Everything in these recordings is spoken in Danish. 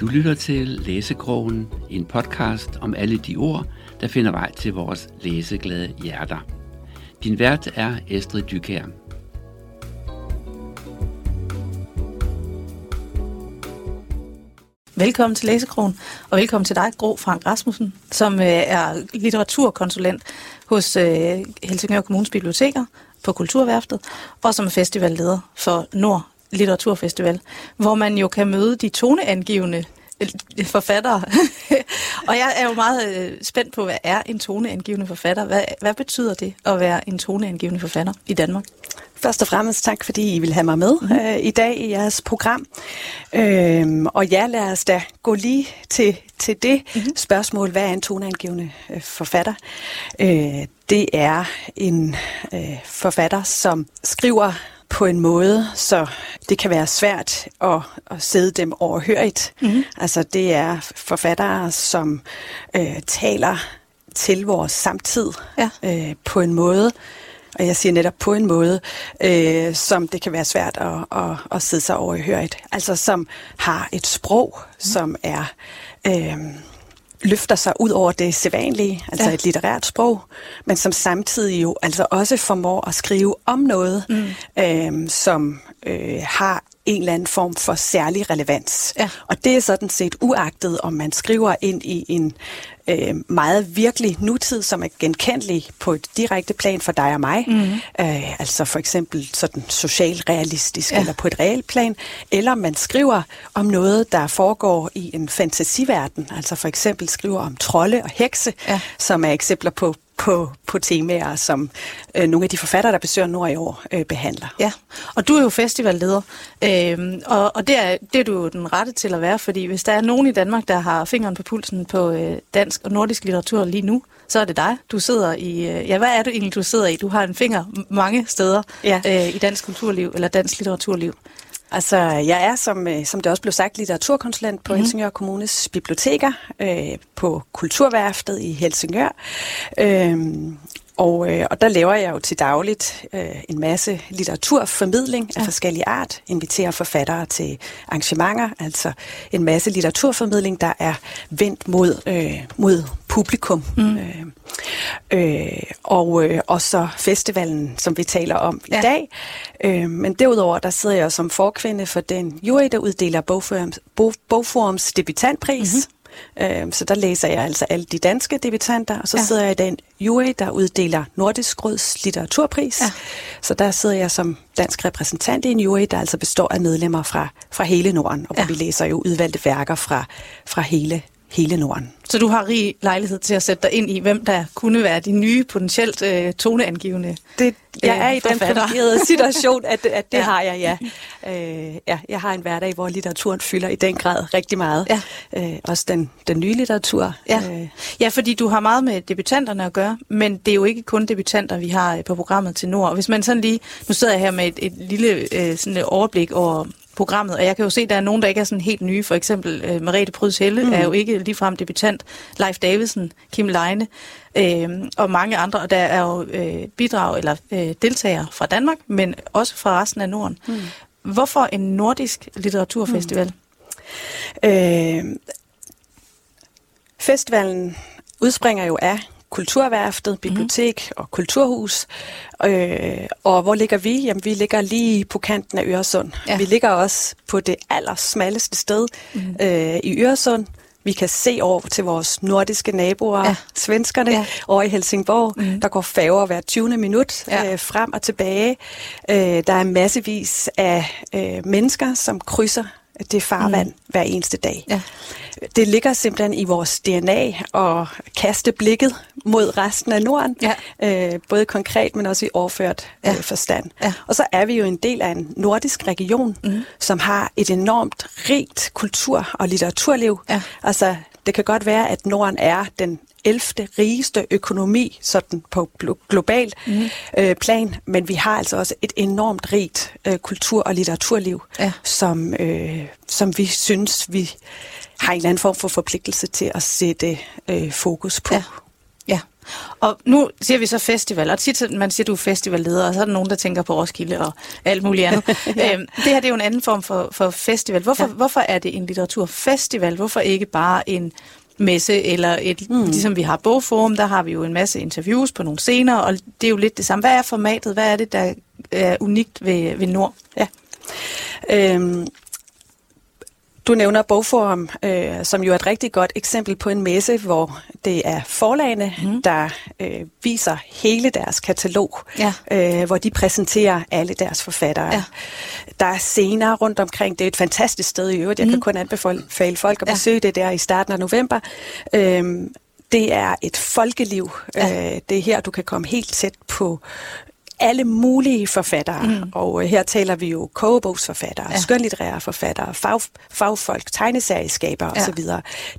Du lytter til Læsekrogen, en podcast om alle de ord, der finder vej til vores læseglade hjerter. Din vært er Estrid Dykær. Velkommen til Læsekrogen, og velkommen til dig, Gro Frank Rasmussen, som øh, er litteraturkonsulent hos øh, Helsingør Kommunes Biblioteker på Kulturværftet, og som er festivalleder for Nord Litteraturfestival, hvor man jo kan møde de toneangivende øh, forfattere. og jeg er jo meget øh, spændt på, hvad er en toneangivende forfatter? Hvad, hvad betyder det at være en toneangivende forfatter i Danmark? Først og fremmest tak, fordi I vil have mig med mm-hmm. øh, i dag i jeres program. Øhm, og ja, lad os da gå lige til, til det mm-hmm. spørgsmål. Hvad er en toneangivende øh, forfatter? Øh, det er en øh, forfatter, som skriver på en måde, så det kan være svært at, at sidde dem overhørigt. Mm-hmm. Altså det er forfattere, som øh, taler til vores samtid ja. øh, på en måde, og jeg siger netop på en måde, øh, som det kan være svært at, at, at sidde sig overhørigt. Altså som har et sprog, mm. som er... Øh, løfter sig ud over det sædvanlige, altså ja. et litterært sprog, men som samtidig jo altså også formår at skrive om noget, mm. øh, som øh, har en eller anden form for særlig relevans. Ja. Og det er sådan set uagtet, om man skriver ind i en øh, meget virkelig nutid, som er genkendelig på et direkte plan for dig og mig. Mm. Øh, altså for eksempel sådan socialrealistisk ja. eller på et reelt plan. Eller man skriver om noget, der foregår i en fantasiverden. Altså for eksempel skriver om trolde og hekse, ja. som er eksempler på på, på temaer, som øh, nogle af de forfattere, der besøger Nord i år, øh, behandler. Ja, og du er jo festivalleder, øh, og, og det, er, det er du jo den rette til at være, fordi hvis der er nogen i Danmark, der har fingeren på pulsen på øh, dansk og nordisk litteratur lige nu, så er det dig. Du sidder i, øh, ja, hvad er det egentlig, du sidder i? Du har en finger mange steder ja. øh, i dansk kulturliv, eller dansk litteraturliv. Altså, jeg er, som, øh, som det også blev sagt, litteraturkonsulent på mm. Helsingør Kommunes biblioteker øh, på Kulturværftet i Helsingør. Øh, og, øh, og der laver jeg jo til dagligt øh, en masse litteraturformidling af ja. forskellige art. Inviterer forfattere til arrangementer, altså en masse litteraturformidling, der er vendt mod, øh, mod publikum. Mm. Øh, øh, og, øh, og så festivalen, som vi taler om ja. i dag. Øh, men derudover, der sidder jeg som forkvinde for den jury, der uddeler Bogforums, Bog, Bogforums debutantpris. Mm-hmm Øh, så der læser jeg altså alle de danske debutanter, og så ja. sidder jeg i den jury, der uddeler Nordisk Råds litteraturpris. Ja. Så der sidder jeg som dansk repræsentant i en jury, der altså består af medlemmer fra, fra hele Norden, og hvor ja. vi læser jo udvalgte værker fra, fra hele hele Norden. Så du har rig lejlighed til at sætte dig ind i, hvem der kunne være de nye, potentielt øh, toneangivende det, Jeg er øh, i den privilegerede situation, at, at det ja. har jeg, ja. Øh, ja. Jeg har en hverdag, hvor litteraturen fylder i den grad rigtig meget. Ja. Øh, også den, den nye litteratur. Ja. Øh. ja, fordi du har meget med debutanterne at gøre, men det er jo ikke kun debutanter, vi har på programmet til Nord. Og hvis man sådan lige, nu sidder jeg her med et, et lille øh, sådan et overblik over programmet, og jeg kan jo se, at der er nogen, der ikke er sådan helt nye. For eksempel øh, Merete Pryds Helle mm. er jo ikke ligefrem debutant. Leif Davidsen, Kim Leine øh, og mange andre. Og der er jo øh, bidrag eller øh, deltagere fra Danmark, men også fra resten af Norden. Mm. Hvorfor en nordisk litteraturfestival? Mm. Øh, festivalen udspringer jo af Kulturværftet, mhm. bibliotek mm. og kulturhus. Øh, og hvor ligger vi? Jamen, vi ligger lige på kanten af Øresund. Ja. Vi ligger også på det allersmalleste sted mm. øh, i Øresund. Vi kan se over til vores nordiske naboer, ja. svenskerne, ja. over i Helsingborg. Mm. Der går færger hver 20. minut ja. øh, frem og tilbage. Øh, der er massevis af øh, mennesker, som krydser det farvand mm. hver eneste dag. Ja. Det ligger simpelthen i vores DNA at kaste blikket mod resten af Norden, ja. øh, både konkret, men også i overført ja. øh, forstand. Ja. Og så er vi jo en del af en nordisk region, mm. som har et enormt rigt kultur- og litteraturliv. Ja. Altså, det kan godt være, at Norden er den 11. rigeste økonomi sådan på global mm. øh, plan, men vi har altså også et enormt rigt øh, kultur- og litteraturliv, ja. som, øh, som vi synes, vi har en eller anden form for forpligtelse til at sætte øh, fokus på. Ja. Ja, Og nu siger vi så festival, og tit man siger, du er festivalleder, og så er der nogen, der tænker på Roskilde og alt muligt andet. ja. øhm, det her det er jo en anden form for, for festival. Hvorfor, ja. hvorfor er det en litteraturfestival? Hvorfor ikke bare en messe, eller et, mm. ligesom vi har bogforum, der har vi jo en masse interviews på nogle scener, og det er jo lidt det samme. Hvad er formatet? Hvad er det, der er unikt ved, ved Nord? Ja. Øhm, du nævner Bogforum, øh, som jo er et rigtig godt eksempel på en messe, hvor det er forlagene, mm. der øh, viser hele deres katalog, ja. øh, hvor de præsenterer alle deres forfattere. Ja. Der er scener rundt omkring. Det er et fantastisk sted i øvrigt. Jeg mm. kan mhm. kun anbefale folk at besøge ja. det der i starten af november. Øh, det er et folkeliv. Ja. Øh, det er her, du kan komme helt tæt på alle mulige forfattere, mm. og øh, her taler vi jo kogebogsforfattere, ja. skønlitterære forfattere, fag, fagfolk, tegneserieskaber ja. osv.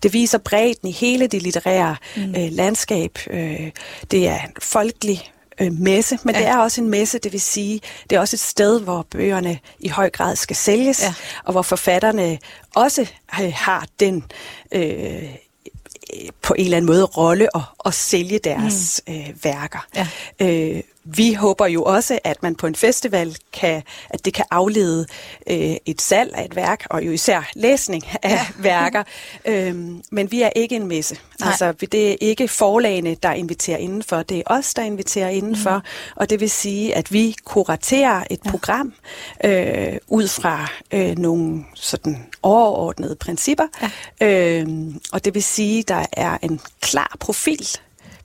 Det viser bredden i hele det litterære mm. øh, landskab. Øh, det er en folkelig øh, messe, men ja. det er også en messe, det vil sige, det er også et sted, hvor bøgerne i høj grad skal sælges, ja. og hvor forfatterne også øh, har den øh, på en eller anden måde rolle at, at sælge deres mm. øh, værker. Ja. Øh, vi håber jo også, at man på en festival kan, at det kan aflede øh, et salg af et værk, og jo især læsning af ja. værker. Øhm, men vi er ikke en messe. Nej. Altså, det er ikke forlagene, der inviterer indenfor. Det er os, der inviterer indenfor. Mm. Og det vil sige, at vi kuraterer et ja. program øh, ud fra øh, nogle sådan overordnede principper. Ja. Øhm, og det vil sige, at der er en klar profil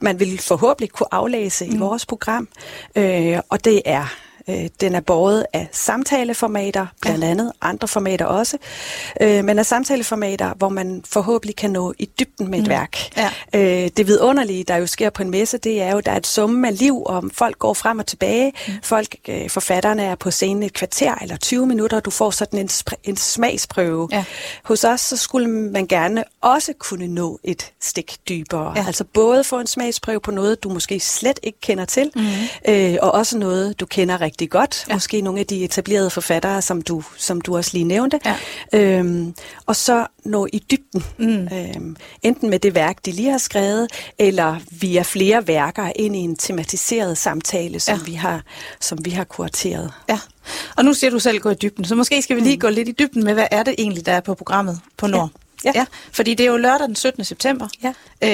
man vil forhåbentlig kunne aflæse mm. i vores program. Øh, og det er Øh, den er båret af samtaleformater, blandt ja. andet andre formater også, øh, men af samtaleformater, hvor man forhåbentlig kan nå i dybden med et mm. værk. Ja. Øh, det vidunderlige, der jo sker på en messe, det er jo, der er et summe af liv, og folk går frem og tilbage. Mm. Folk, øh, forfatterne er på scenen et kvarter eller 20 minutter, og du får sådan en, en smagsprøve. Ja. Hos os, så skulle man gerne også kunne nå et stik dybere. Ja. Altså både få en smagsprøve på noget, du måske slet ikke kender til, mm. øh, og også noget, du kender rigtig rigtig godt. Ja. Måske nogle af de etablerede forfattere, som du, som du også lige nævnte. Ja. Øhm, og så nå i dybden. Mm. Øhm, enten med det værk, de lige har skrevet, eller via flere værker ind i en tematiseret samtale, som, ja. vi, har, som vi har kurateret. Ja. Og nu siger du selv gå i dybden, så måske skal vi lige mm. gå lidt i dybden med, hvad er det egentlig, der er på programmet på Nord? Ja. Ja. ja, fordi det er jo lørdag den 17. september, ja.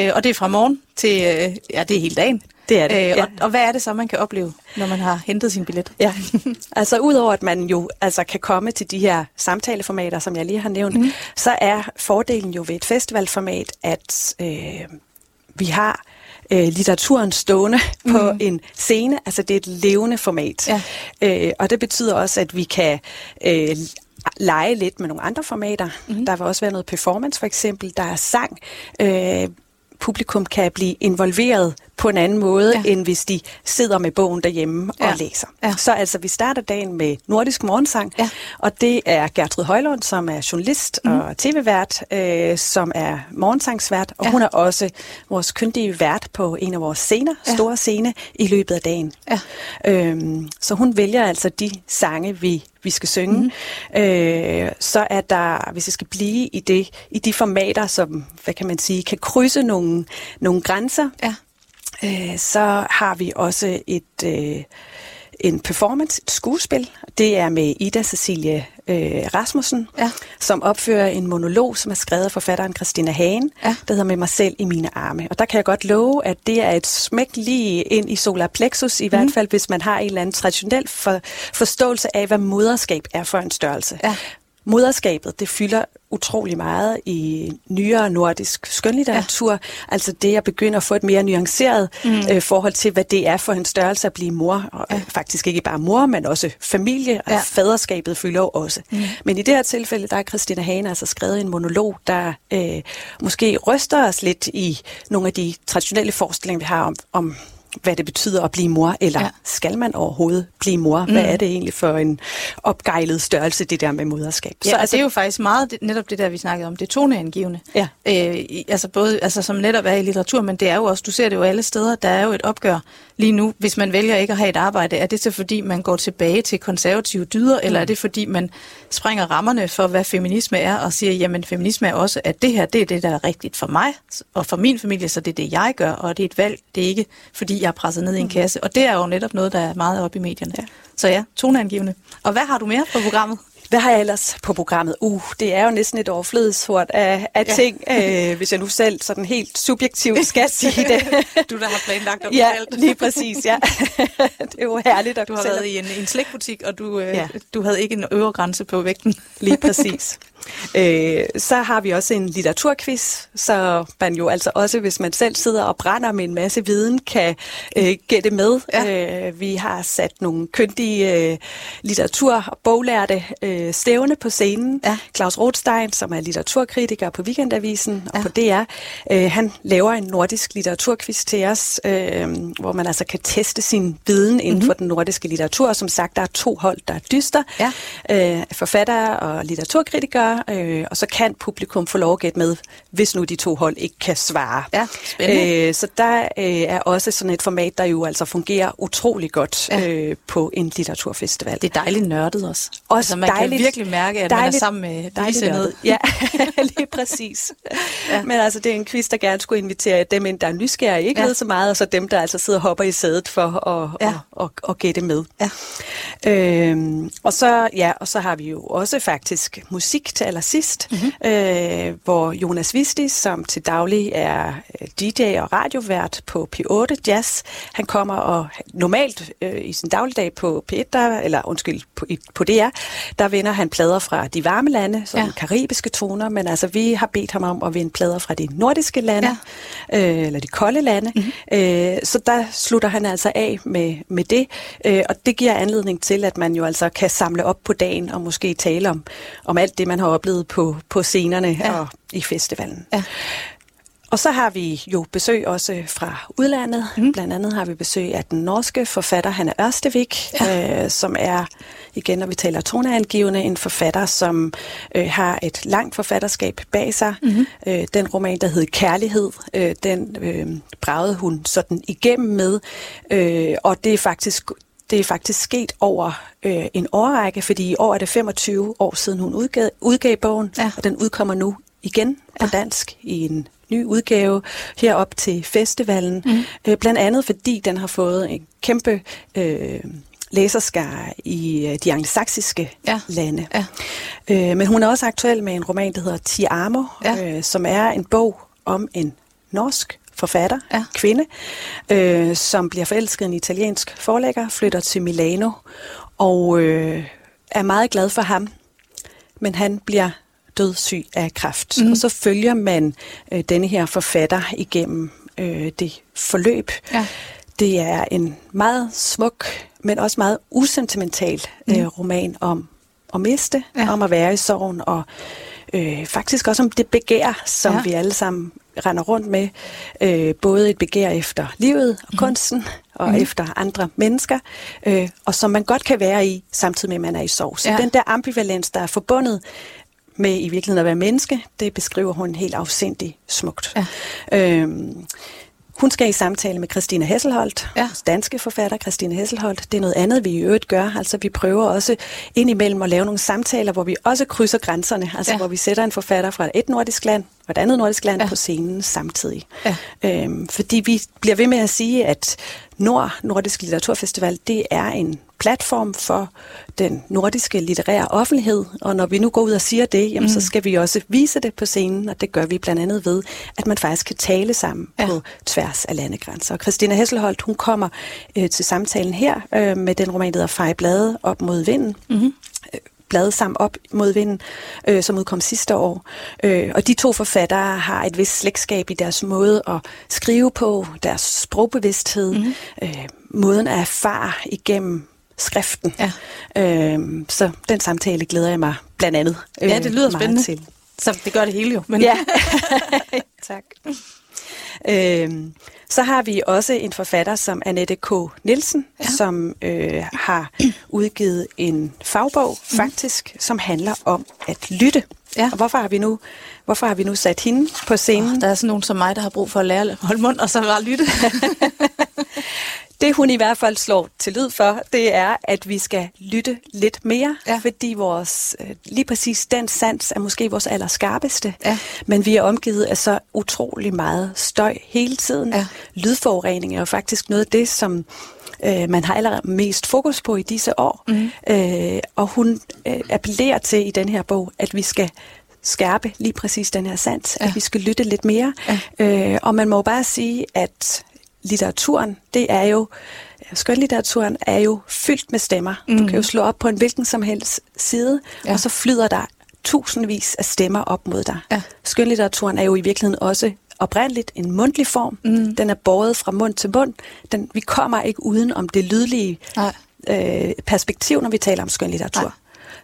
øh, og det er fra morgen til, øh, ja, det er hele dagen. Det er det, øh, ja. og, og hvad er det så, man kan opleve, når man har hentet sin billet? Ja, altså udover at man jo altså kan komme til de her samtaleformater, som jeg lige har nævnt, mm. så er fordelen jo ved et festivalformat, at øh, vi har øh, litteraturen stående mm. på en scene. Altså det er et levende format. Ja. Øh, og det betyder også, at vi kan øh, lege lidt med nogle andre formater. Mm. Der vil også være noget performance for eksempel. Der er sang. Øh, publikum kan blive involveret på en anden måde, ja. end hvis de sidder med bogen derhjemme ja. og læser. Ja. Så altså, vi starter dagen med Nordisk Morgensang, ja. og det er Gertrud Højlund, som er journalist mm. og tv-vært, øh, som er morgensangsvært, og ja. hun er også vores kyndige vært på en af vores scener, ja. store scene, i løbet af dagen. Ja. Øhm, så hun vælger altså de sange, vi vi skal synge, mm. øh, så er der, hvis jeg skal blive i det, i de formater, som, hvad kan man sige, kan krydse nogle, nogle grænser, ja øh, så har vi også et... Øh, en performance, et skuespil. Det er med Ida Cecilie øh, Rasmussen, ja. som opfører en monolog, som er skrevet af forfatteren Christina Hagen, ja. der hedder Med mig selv i mine arme. Og der kan jeg godt love, at det er et smæk lige ind i solar plexus, i mm. hvert fald hvis man har en eller anden traditionel for, forståelse af, hvad moderskab er for en størrelse. Ja. Moderskabet, det fylder utrolig meget i nyere nordisk skønlitteratur. Ja. Altså det at begynde at få et mere nuanceret mm. øh, forhold til, hvad det er for en størrelse at blive mor. Og ja. faktisk ikke bare mor, men også familie, og ja. faderskabet fylder jo også. Mm. Men i det her tilfælde, der har Christina Hane altså skrevet en monolog, der øh, måske ryster os lidt i nogle af de traditionelle forestillinger, vi har om, om hvad det betyder at blive mor, eller ja. skal man overhovedet blive mor? Hvad mm. er det egentlig for en opgejlet størrelse, det der med moderskab? Ja, så altså, det er jo faktisk meget netop det der, vi snakkede om, det toneangivende. Ja. Øh, altså både, altså som netop er i litteratur, men det er jo også, du ser det jo alle steder, der er jo et opgør lige nu, hvis man vælger ikke at have et arbejde. Er det så fordi, man går tilbage til konservative dyder, mm. eller er det fordi, man springer rammerne for, hvad feminisme er, og siger, jamen feminisme er også, at det her, det er det, der er rigtigt for mig, og for min familie, så det er det, jeg gør, og det er et valg, det er ikke fordi, jeg er presset ned i en mm. kasse. Og det er jo netop noget, der er meget op i medierne. Ja. Så ja, toneangivende. Og hvad har du mere på programmet? Hvad har jeg ellers på programmet? Uh, det er jo næsten et overflødeshort af, af ja. ting, øh, hvis jeg nu selv sådan helt subjektivt skal sige det. du der har planlagt om Ja, selv. lige præcis, ja. det er jo herligt at Du har været i en, en slægtbutik, og du, øh, ja. du havde ikke en øvre grænse på vægten. Lige præcis. Øh, så har vi også en litteraturquiz, så man jo altså også, hvis man selv sidder og brænder med en masse viden, kan øh, gætte med. Ja. Øh, vi har sat nogle kyndige øh, litteratur- og boglærte øh, stævne på scenen. Ja. Claus Rothstein, som er litteraturkritiker på Weekendavisen og ja. på DR, øh, han laver en nordisk litteraturquiz til os, øh, hvor man altså kan teste sin viden inden mm-hmm. for den nordiske litteratur. Som sagt, der er to hold, der er dyster. Ja. Øh, forfattere og litteraturkritikere, øh, og så kan publikum få lov at gætte med, hvis nu de to hold ikke kan svare. Ja, spændende. Øh, så der øh, er også sådan et format, der jo altså fungerer utrolig godt ja. øh, på en litteraturfestival. Det er dejligt nørdet også. Også altså, man dejligt, kan virkelig mærke, at dejligt, man er sammen med ligesindede. Ja, lige præcis. ja. Men altså, det er en quiz, der gerne skulle invitere dem ind, der er nysgerrige, ikke ja. ved så meget, og så dem, der altså sidder og hopper i sædet for at, ja. at, at, at gætte med. Ja. Øhm, og, så, ja, og så har vi jo også faktisk musik til allersidst, mm-hmm. øh, hvor Jonas Visti, som til daglig er øh, DJ og radiovært på P8 Jazz, han kommer og normalt øh, i sin dagligdag på P1, der, eller undskyld, på, på DR, der vinder han plader fra de varme lande, som ja. karibiske toner, men altså vi har bedt ham om at vinde plader fra de nordiske lande, ja. øh, eller de kolde lande, mm-hmm. øh, så der slutter han altså af med, med det, øh, og det giver anledning til, at man jo altså kan samle op på dagen og måske tale om, om alt det, man har oplevet på, på scenerne ja. og i festivalen. Ja. Og så har vi jo besøg også fra udlandet. Mm. Blandt andet har vi besøg af den norske forfatter Hanne Ørstevik, ja. øh, som er, igen når vi taler toneangivende, en forfatter, som øh, har et langt forfatterskab bag sig. Mm. Øh, den roman, der hed Kærlighed, øh, den øh, bragede hun sådan igennem med. Øh, og det er faktisk det er faktisk sket over øh, en årrække, fordi i år er det 25 år siden hun udgav, udgav bogen, ja. og den udkommer nu igen på ja. dansk i en ny udgave herop til festivalen. Mm. Øh, blandt andet fordi den har fået en kæmpe øh, læserskare i øh, de angelsaksiske ja. lande. Ja. Øh, men hun er også aktuel med en roman, der hedder Ti Amo, ja. øh, som er en bog om en norsk forfatter, ja. kvinde, øh, som bliver forelsket en italiensk forlægger, flytter til Milano og øh, er meget glad for ham, men han bliver dødssyg af kræft. Mm. Og så følger man øh, denne her forfatter igennem øh, det forløb. Ja. Det er en meget smuk, men også meget usentimental øh, mm. roman om at miste, ja. om at være i sorgen, og øh, faktisk også om det begær, som ja. vi alle sammen render rundt med. Øh, både et begær efter livet og mm. kunsten, og mm. efter andre mennesker, øh, og som man godt kan være i, samtidig med, at man er i sorg. Så ja. den der ambivalens, der er forbundet med i virkeligheden at være menneske, det beskriver hun helt afsindig smukt. Ja. Øhm, hun skal i samtale med Christine Hesselholdt, ja. danske forfatter Christine Hesselholdt. Det er noget andet, vi i øvrigt gør. Altså, vi prøver også indimellem at lave nogle samtaler, hvor vi også krydser grænserne. Altså, ja. hvor vi sætter en forfatter fra et nordisk land og et andet nordisk land ja. på scenen samtidig. Ja. Øhm, fordi vi bliver ved med at sige, at Nord, Nordisk Litteraturfestival, det er en platform for den nordiske litterære offentlighed, og når vi nu går ud og siger det, jamen, mm. så skal vi også vise det på scenen, og det gør vi blandt andet ved, at man faktisk kan tale sammen ja. på tværs af landegrænser. Og Christina Hesselholdt, hun kommer øh, til samtalen her øh, med den roman, der hedder Fej Blade op mod vinden. Mm blade sammen op mod vinden, øh, som udkom sidste år. Øh, og de to forfattere har et vist slægtskab i deres måde at skrive på, deres sprogbevidsthed, mm. øh, måden at erfare igennem skriften. Ja. Øh, så den samtale glæder jeg mig blandt andet øh, Ja, det lyder spændende. Til. Så det gør det hele jo. Men... Ja, tak. Øhm, så har vi også en forfatter som Annette K. Nielsen, ja. som øh, har udgivet en fagbog mm. faktisk, som handler om at lytte. Ja. Og hvorfor har vi nu hvorfor har vi nu sat hende på scenen? Oh, der er sådan nogen som mig, der har brug for at lære at holde mund og så bare lytte. det hun i hvert fald slår til lyd for, det er, at vi skal lytte lidt mere, ja. fordi vores, øh, lige præcis den sans er måske vores allerskarpeste, ja. men vi er omgivet af så utrolig meget støj hele tiden. Ja. Lydforurening er jo faktisk noget af det, som øh, man har allermest fokus på i disse år. Mm. Øh, og hun øh, appellerer til i den her bog, at vi skal skærpe lige præcis den her sans, ja. at vi skal lytte lidt mere. Ja. Øh, og man må bare sige, at litteraturen, det er jo, skønlitteraturen er jo fyldt med stemmer. Mm. Du kan jo slå op på en hvilken som helst side, ja. og så flyder der tusindvis af stemmer op mod dig. Ja. Skønlitteraturen er jo i virkeligheden også oprindeligt en mundtlig form. Mm. Den er båret fra mund til mund. Den, vi kommer ikke uden om det lydlige øh, perspektiv, når vi taler om skønlitteratur. Nej.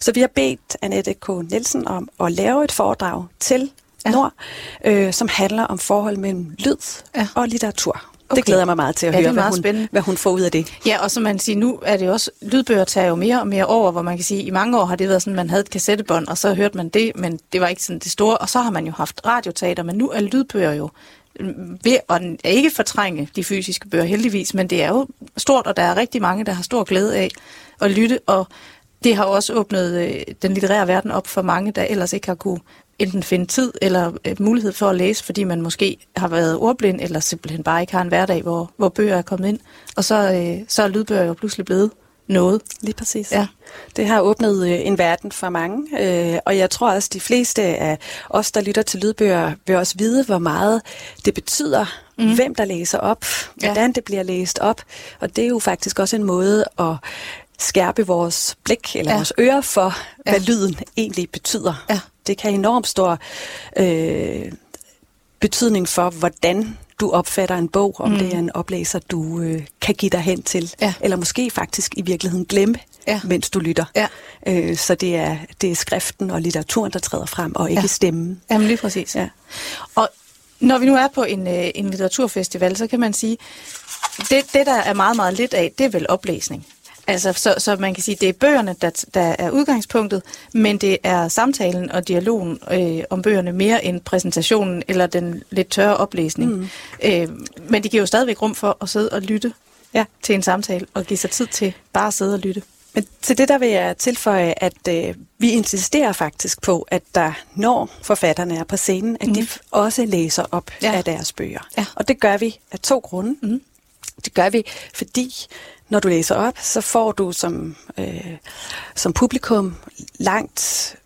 Så vi har bedt Annette K. Nielsen om at lave et foredrag til ja. Nord, øh, som handler om forhold mellem lyd ja. og litteratur. Okay. Det glæder jeg mig meget til at ja, høre, hvad hun, hvad hun får ud af det. Ja, og som man siger, nu er det også, lydbøger tager jo mere og mere over, hvor man kan sige, i mange år har det været sådan, man havde et kassettebånd, og så hørte man det, men det var ikke sådan det store, og så har man jo haft radioteater, men nu er lydbøger jo ved at ikke fortrænge de fysiske bøger heldigvis, men det er jo stort, og der er rigtig mange, der har stor glæde af at lytte, og det har også åbnet øh, den litterære verden op for mange, der ellers ikke har kunne enten finde tid eller øh, mulighed for at læse, fordi man måske har været ordblind, eller simpelthen bare ikke har en hverdag, hvor, hvor bøger er kommet ind. Og så, øh, så er lydbøger jo pludselig blevet noget. Lige præcis. Ja. Det har åbnet øh, en verden for mange, øh, og jeg tror også, de fleste af os, der lytter til lydbøger, vil også vide, hvor meget det betyder, mm. hvem der læser op, hvordan ja. det bliver læst op. Og det er jo faktisk også en måde at skærpe vores blik eller ja. vores ører for, hvad ja. lyden egentlig betyder. Ja. Det kan enormt stor øh, betydning for, hvordan du opfatter en bog, om mm. det er en oplæser, du øh, kan give dig hen til, ja. eller måske faktisk i virkeligheden glemme, ja. mens du lytter. Ja. Øh, så det er, det er skriften og litteraturen, der træder frem, og ikke ja. stemmen. Jamen lige præcis. Ja. Og når vi nu er på en, øh, en litteraturfestival, så kan man sige, det, det der er meget, meget lidt af, det er vel oplæsning. Altså, så, så man kan sige, det er bøgerne, der, der er udgangspunktet, men det er samtalen og dialogen øh, om bøgerne mere end præsentationen eller den lidt tørre oplæsning. Mm. Øh, men det giver jo stadigvæk rum for at sidde og lytte ja. til en samtale og give sig tid til bare at sidde og lytte. Men til det der vil jeg tilføje, at øh, vi insisterer faktisk på, at der, når forfatterne er på scenen, at mm. de også læser op ja. af deres bøger. Ja. Og det gør vi af to grunde. Mm. Det gør vi, fordi når du læser op, så får du som, øh, som publikum langt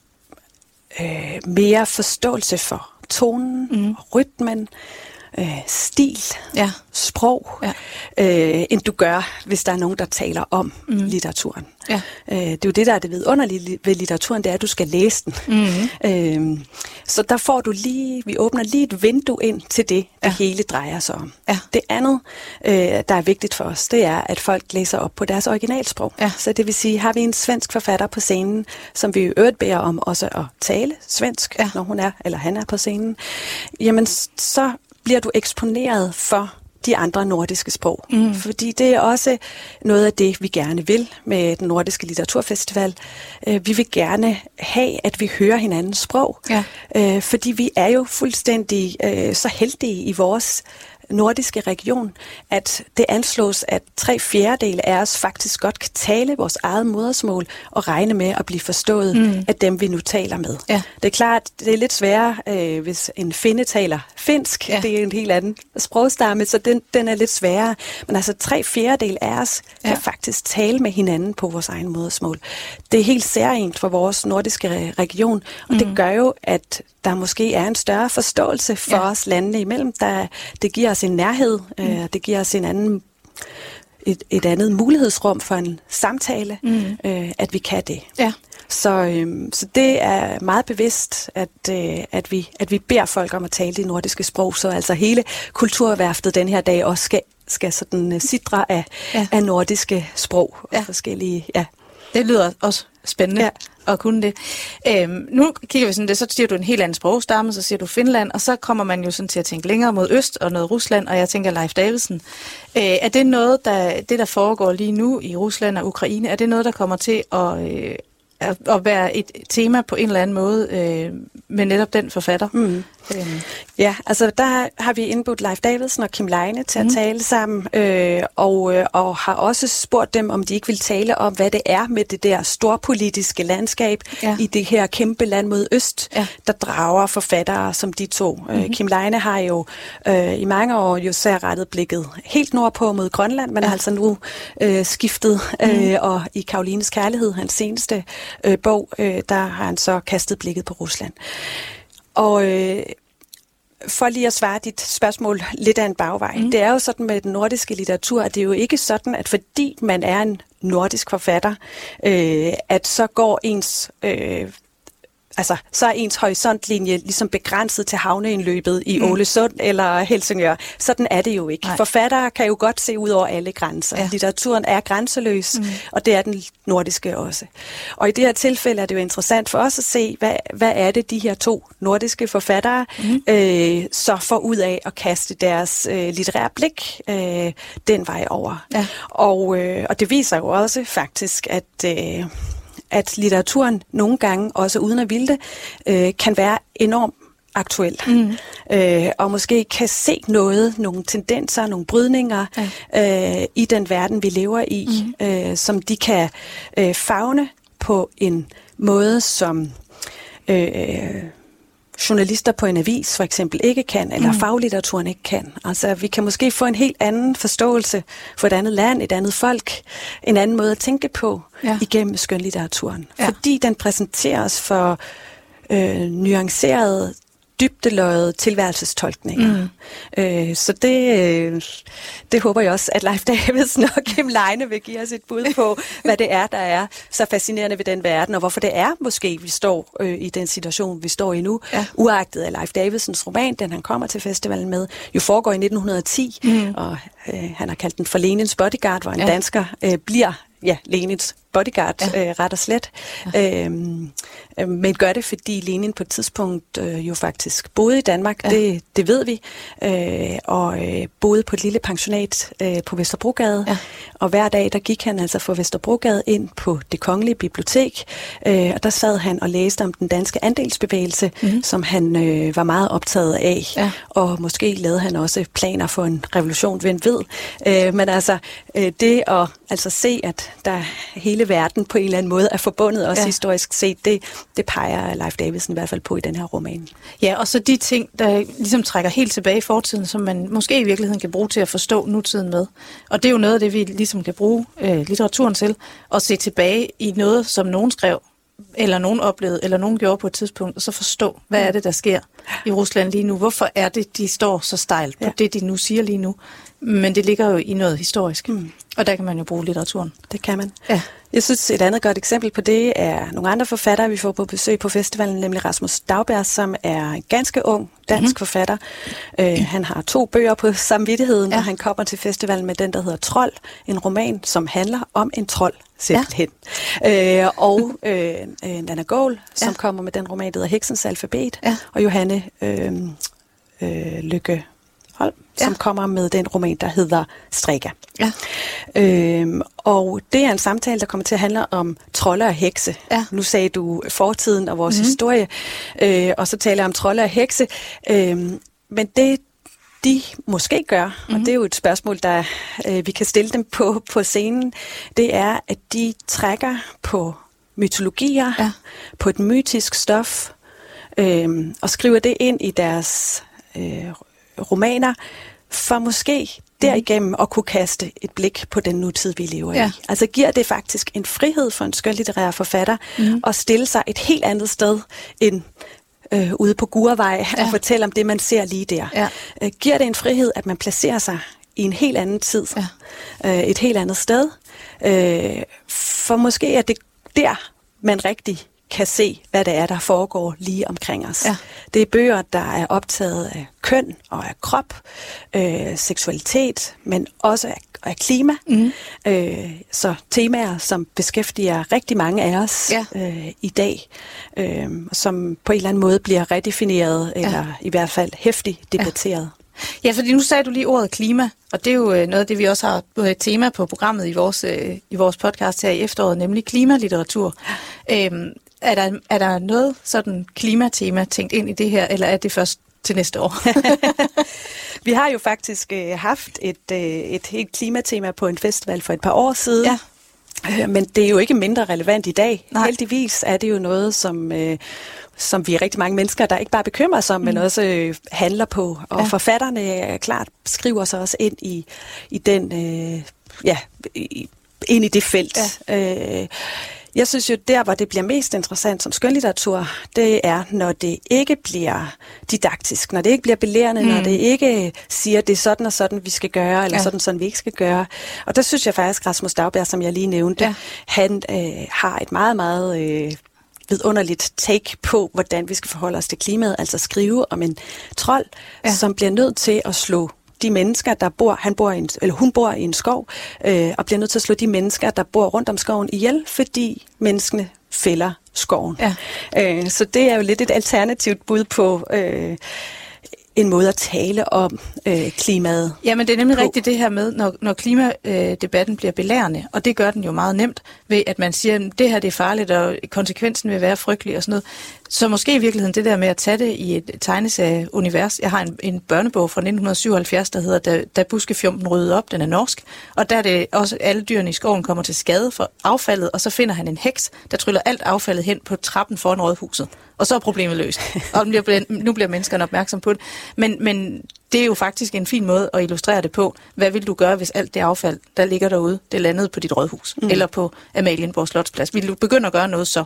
øh, mere forståelse for tonen, mm. rytmen, øh, stil, ja. sprog, ja. Øh, end du gør, hvis der er nogen, der taler om mm. litteraturen. Ja. Øh, det er jo det, der er det vidunderlige ved litteraturen, det er, at du skal læse den. Mm. Øh, så der får du lige, vi åbner lige et vindue ind til det, det ja. hele drejer sig om. Ja. Det andet, øh, der er vigtigt for os, det er, at folk læser op på deres originalsprog. Ja. Så det vil sige, har vi en svensk forfatter på scenen, som vi i øvrigt beder om også at tale svensk, ja. når hun er, eller han er på scenen, jamen så bliver du eksponeret for de andre nordiske sprog. Mm. Fordi det er også noget af det, vi gerne vil med den nordiske litteraturfestival. Øh, vi vil gerne have, at vi hører hinandens sprog. Ja. Øh, fordi vi er jo fuldstændig øh, så heldige i vores nordiske region, at det anslås, at tre fjerdedele af os faktisk godt kan tale vores eget modersmål og regne med at blive forstået mm. af dem, vi nu taler med. Ja. Det er klart, det er lidt sværere, øh, hvis en finde taler finsk. Ja. Det er en helt anden sprogstamme, så den, den er lidt sværere. Men altså tre fjerdedele af os ja. kan faktisk tale med hinanden på vores egen modersmål. Det er helt særligt for vores nordiske region, og mm. det gør jo, at der måske er en større forståelse for ja. os landene imellem. Der, det giver os en nærhed, mm. øh, det giver os en anden et, et andet mulighedsrum for en samtale, mm. øh, at vi kan det. Ja. Så, øh, så det er meget bevidst, at, øh, at, vi, at vi beder folk om at tale det nordiske sprog, så altså hele kulturværftet den her dag også skal, skal sådan uh, sidre af, ja. af nordiske sprog og ja. forskellige... Ja. Det lyder også spændende ja. at kunne det. Øhm, nu kigger vi sådan det, så siger du en helt anden sprogstamme, så siger du Finland, og så kommer man jo sådan til at tænke længere mod øst og noget Rusland, og jeg tænker Leif Davidsen. Øh, er det noget, der, det der foregår lige nu i Rusland og Ukraine, er det noget, der kommer til at, øh, at være et tema på en eller anden måde øh, med netop den forfatter. Mm. Øhm. Ja, altså der har vi indbudt Leif Davidsen og Kim Leine til at mm. tale sammen, øh, og, øh, og har også spurgt dem, om de ikke vil tale om, hvad det er med det der storpolitiske landskab ja. i det her kæmpe land mod øst, ja. der drager forfattere som de to. Mm-hmm. Øh, mhm. Kim Leine har jo øh, i mange år jo særrettet blikket helt nordpå mod Grønland, men ja. har altså nu øh, skiftet, øh, mm. og i Karolines Kærlighed, hans seneste øh, bog, øh, der har han så kastet blikket på Rusland. Og øh, for lige at svare dit spørgsmål lidt af en bagvej. Mm. Det er jo sådan med den nordiske litteratur, at det er jo ikke sådan, at fordi man er en nordisk forfatter, øh, at så går ens øh, altså, så er ens horisontlinje ligesom begrænset til havneindløbet i mm. Ålesund eller Helsingør. Sådan er det jo ikke. Nej. Forfattere kan jo godt se ud over alle grænser. Ja. Litteraturen er grænseløs, mm. og det er den nordiske også. Og i det her tilfælde er det jo interessant for os at se, hvad, hvad er det, de her to nordiske forfattere mm. øh, så får ud af at kaste deres øh, litterære blik øh, den vej over. Ja. Og, øh, og det viser jo også faktisk, at... Øh, at litteraturen nogle gange, også uden at ville det, øh, kan være enormt aktuel. Mm. Øh, og måske kan se noget, nogle tendenser, nogle brydninger ja. øh, i den verden, vi lever i, mm. øh, som de kan øh, fagne på en måde, som... Øh, journalister på en avis for eksempel ikke kan, eller mm. faglitteraturen ikke kan. Altså, vi kan måske få en helt anden forståelse for et andet land, et andet folk, en anden måde at tænke på ja. igennem skønlitteraturen. Ja. Fordi den præsenterer os for øh, nuancerede dybdeløjet tilværelsestolkninger. Mm. Øh, så det, øh, det håber jeg også, at Leif Davidsen og Kim Leine vil give os et bud på, hvad det er, der er så fascinerende ved den verden, og hvorfor det er måske, vi står øh, i den situation, vi står i nu. Ja. Uagtet af Leif Davidsens roman, den han kommer til festivalen med, jo foregår i 1910, mm. og øh, han har kaldt den for Lenins Bodyguard, hvor en ja. dansker øh, bliver ja, Lenins bodyguard, ja. øh, ret og slet. Ja. Øhm, øh, men gør det, fordi Lenin på et tidspunkt øh, jo faktisk boede i Danmark, ja. det, det ved vi, øh, og øh, boede på et lille pensionat øh, på Vesterbrogade. Ja. Og hver dag, der gik han altså fra Vesterbrogade ind på det kongelige bibliotek, øh, og der sad han og læste om den danske andelsbevægelse, mm-hmm. som han øh, var meget optaget af. Ja. Og måske lavede han også planer for en revolution, hvem ved. Øh, men altså, øh, det at altså se, at der hele hele verden på en eller anden måde er forbundet, også ja. historisk set. Det, det peger Leif Davidsen i hvert fald på i den her roman. Ja, og så de ting, der ligesom trækker helt tilbage i fortiden, som man måske i virkeligheden kan bruge til at forstå nutiden med. Og det er jo noget af det, vi ligesom kan bruge øh, litteraturen til, at se tilbage i noget, som nogen skrev, eller nogen oplevede, eller nogen gjorde på et tidspunkt, og så forstå, hvad er det, der sker i Rusland lige nu? Hvorfor er det, de står så stejlt på ja. det, de nu siger lige nu? Men det ligger jo i noget historisk, mm. og der kan man jo bruge litteraturen. Det kan man. Ja. Jeg synes, et andet godt eksempel på det er nogle andre forfattere, vi får på besøg på festivalen, nemlig Rasmus Dagberg, som er en ganske ung dansk mm-hmm. forfatter. Øh, han har to bøger på samvittigheden, ja. og han kommer til festivalen med den, der hedder Trold, en roman, som handler om en trold simpelthen. Ja. Øh, og øh, Nana Gål, som ja. kommer med den roman, der hedder Heksens Alfabet, ja. og Johanne øh, øh, Lykke Holm, ja. som kommer med den roman, der hedder Strikker. Ja. Øhm, og det er en samtale, der kommer til at handle om trolde og hekse. Ja. Nu sagde du fortiden og vores mm-hmm. historie, øh, og så taler jeg om trolde og hekse. Øhm, men det, de måske gør, mm-hmm. og mhm. det er jo et spørgsmål, der øh, vi kan stille dem på, på scenen, det er, at de trækker på mytologier, ja. på et mytisk stof, øh, og skriver det ind i deres øh, romaner, for måske derigennem at kunne kaste et blik på den nutid, vi lever ja. i. Altså giver det faktisk en frihed for en skønlitterær forfatter mm. at stille sig et helt andet sted end øh, ude på Gurvej ja. og fortælle om det, man ser lige der. Ja. Øh, giver det en frihed, at man placerer sig i en helt anden tid, ja. øh, et helt andet sted. Øh, for måske er det der, man rigtig kan se, hvad det er, der foregår lige omkring os. Ja. Det er bøger, der er optaget af køn og af krop, øh, seksualitet, men også af, af klima. Mm. Øh, så temaer, som beskæftiger rigtig mange af os ja. øh, i dag, øh, som på en eller anden måde bliver redefineret, eller ja. i hvert fald hæftigt debatteret. Ja. Ja, fordi nu sagde du lige ordet klima, og det er jo øh, noget af det, vi også har et tema på programmet i vores, øh, i vores podcast her i efteråret, nemlig klimalitteratur. Øhm, er, der, er der noget sådan klimatema tænkt ind i det her, eller er det først til næste år? vi har jo faktisk øh, haft et, øh, et helt klimatema på en festival for et par år siden. Ja. Øh, men det er jo ikke mindre relevant i dag. Nej. Heldigvis er det jo noget, som, øh, som vi er rigtig mange mennesker, der ikke bare bekymrer sig om, mm. men også øh, handler på. Og ja. forfatterne er klart skriver sig også ind i, i den, øh, ja, i, ind i det felt. Ja. Øh, jeg synes jo, der hvor det bliver mest interessant som skønlitteratur, det er, når det ikke bliver didaktisk, når det ikke bliver belærende, mm. når det ikke siger, det er sådan og sådan, vi skal gøre, eller ja. sådan sådan, vi ikke skal gøre. Og der synes jeg faktisk, Rasmus Dagberg, som jeg lige nævnte, ja. han øh, har et meget, meget... Øh, vidunderligt take på, hvordan vi skal forholde os til klimaet, altså skrive om en trold, ja. som bliver nødt til at slå de mennesker, der bor, han bor i en, eller hun bor i en skov, øh, og bliver nødt til at slå de mennesker, der bor rundt om skoven ihjel, fordi menneskene fælder skoven. Ja. Øh, så det er jo lidt et alternativt bud på... Øh, en måde at tale om øh, klimaet Jamen det er nemlig på. rigtigt det her med, når, når klimadebatten bliver belærende, og det gør den jo meget nemt, ved at man siger, at det her det er farligt, og konsekvensen vil være frygtelig og sådan noget. Så måske i virkeligheden det der med at tage det i et tegneserie-univers. Jeg har en, en børnebog fra 1977, der hedder Da, da buskefjumpen rydde op, den er norsk. Og der er det også, alle dyrene i skoven kommer til skade for affaldet, og så finder han en heks, der tryller alt affaldet hen på trappen foran rådhuset. Og så er problemet løst. Og nu bliver, nu bliver menneskerne opmærksom på det. Men, men det er jo faktisk en fin måde at illustrere det på. Hvad vil du gøre, hvis alt det affald, der ligger derude, det landede på dit rådhus? Mm. Eller på Amalienborg Slotsplads? Vil du begynde at gøre noget så?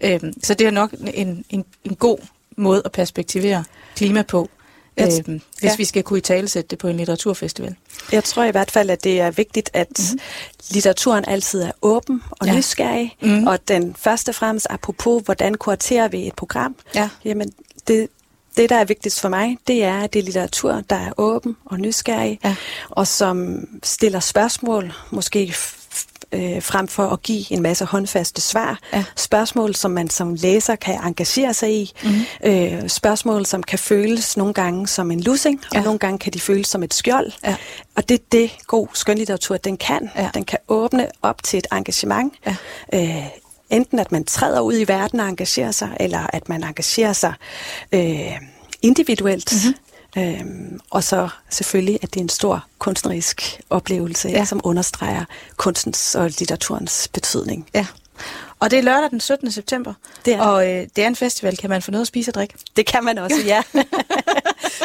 Øhm, så det er nok en, en, en god måde at perspektivere klima på, øhm, hvis ja. vi skal kunne i talesætte det på en litteraturfestival. Jeg tror i hvert fald, at det er vigtigt, at mm-hmm. litteraturen altid er åben og ja. nysgerrig, mm-hmm. og den første og fremmest apropos, hvordan kuraterer vi et program, ja. jamen det, det, der er vigtigst for mig, det er, at det er litteratur, der er åben og nysgerrig, ja. og som stiller spørgsmål, måske øh, frem for at give en masse håndfaste svar. Ja. Spørgsmål, som man som læser kan engagere sig i. Mm-hmm. Øh, spørgsmål, som kan føles nogle gange som en lussing, ja. og nogle gange kan de føles som et skjold. Ja. Og det er det, god skønlitteratur den kan. Ja. Den kan åbne op til et engagement. Ja. Øh, enten at man træder ud i verden og engagerer sig, eller at man engagerer sig øh, individuelt. Mm-hmm. Øhm, og så selvfølgelig, at det er en stor kunstnerisk oplevelse, ja. som understreger kunstens og litteraturens betydning. Ja. Og det er lørdag den 17. september, det er. og øh, det er en festival. Kan man få noget at spise og drikke? Det kan man også, ja.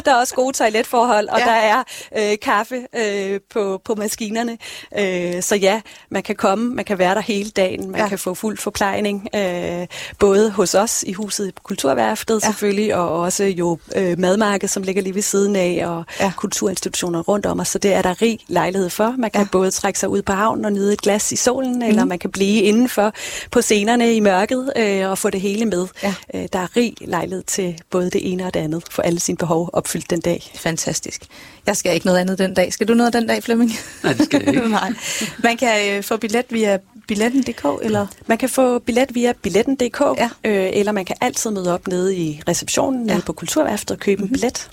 der er også gode toiletforhold, og ja. der er øh, kaffe øh, på, på maskinerne. Øh, så ja, man kan komme, man kan være der hele dagen, man ja. kan få fuld forplejning, øh, både hos os i huset i Kulturværftet ja. selvfølgelig, og også jo øh, madmarked, som ligger lige ved siden af, og ja. kulturinstitutioner rundt om os. Så det er der rig lejlighed for. Man kan ja. både trække sig ud på havnen og nyde et glas i solen, mm. eller man kan blive indenfor på scenerne i mørket øh, og få det hele med. Ja. Øh, der er rig lejlighed til både det ene og det andet, for alle sine behov opfyldt den dag. Fantastisk. Jeg skal ikke noget andet den dag. Skal du noget den dag, Flemming? Nej, det skal jeg ikke. Nej. Man kan øh, få billet via billetten.dk, eller? Man kan få billet via billetten.dk, ja. øh, eller man kan altid møde op nede i receptionen ja. nede på Kulturværftet og købe mm-hmm. en billet.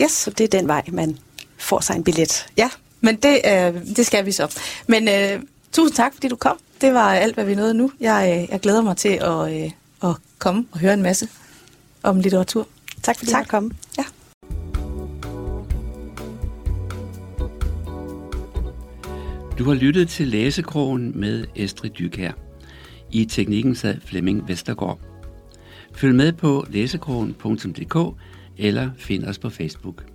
Yes. Så det er den vej, man får sig en billet. Ja, men det, øh, det skal vi så. Men øh, tusind tak, fordi du kom det var alt, hvad vi nåede nu. Jeg, øh, jeg glæder mig til at, øh, at komme og høre en masse om litteratur. Tak fordi tak. du kom. Ja. Du har lyttet til Læsekrogen med Estrid Dykær. I teknikken sad Flemming Vestergaard. Følg med på læsekrogen.dk eller find os på Facebook.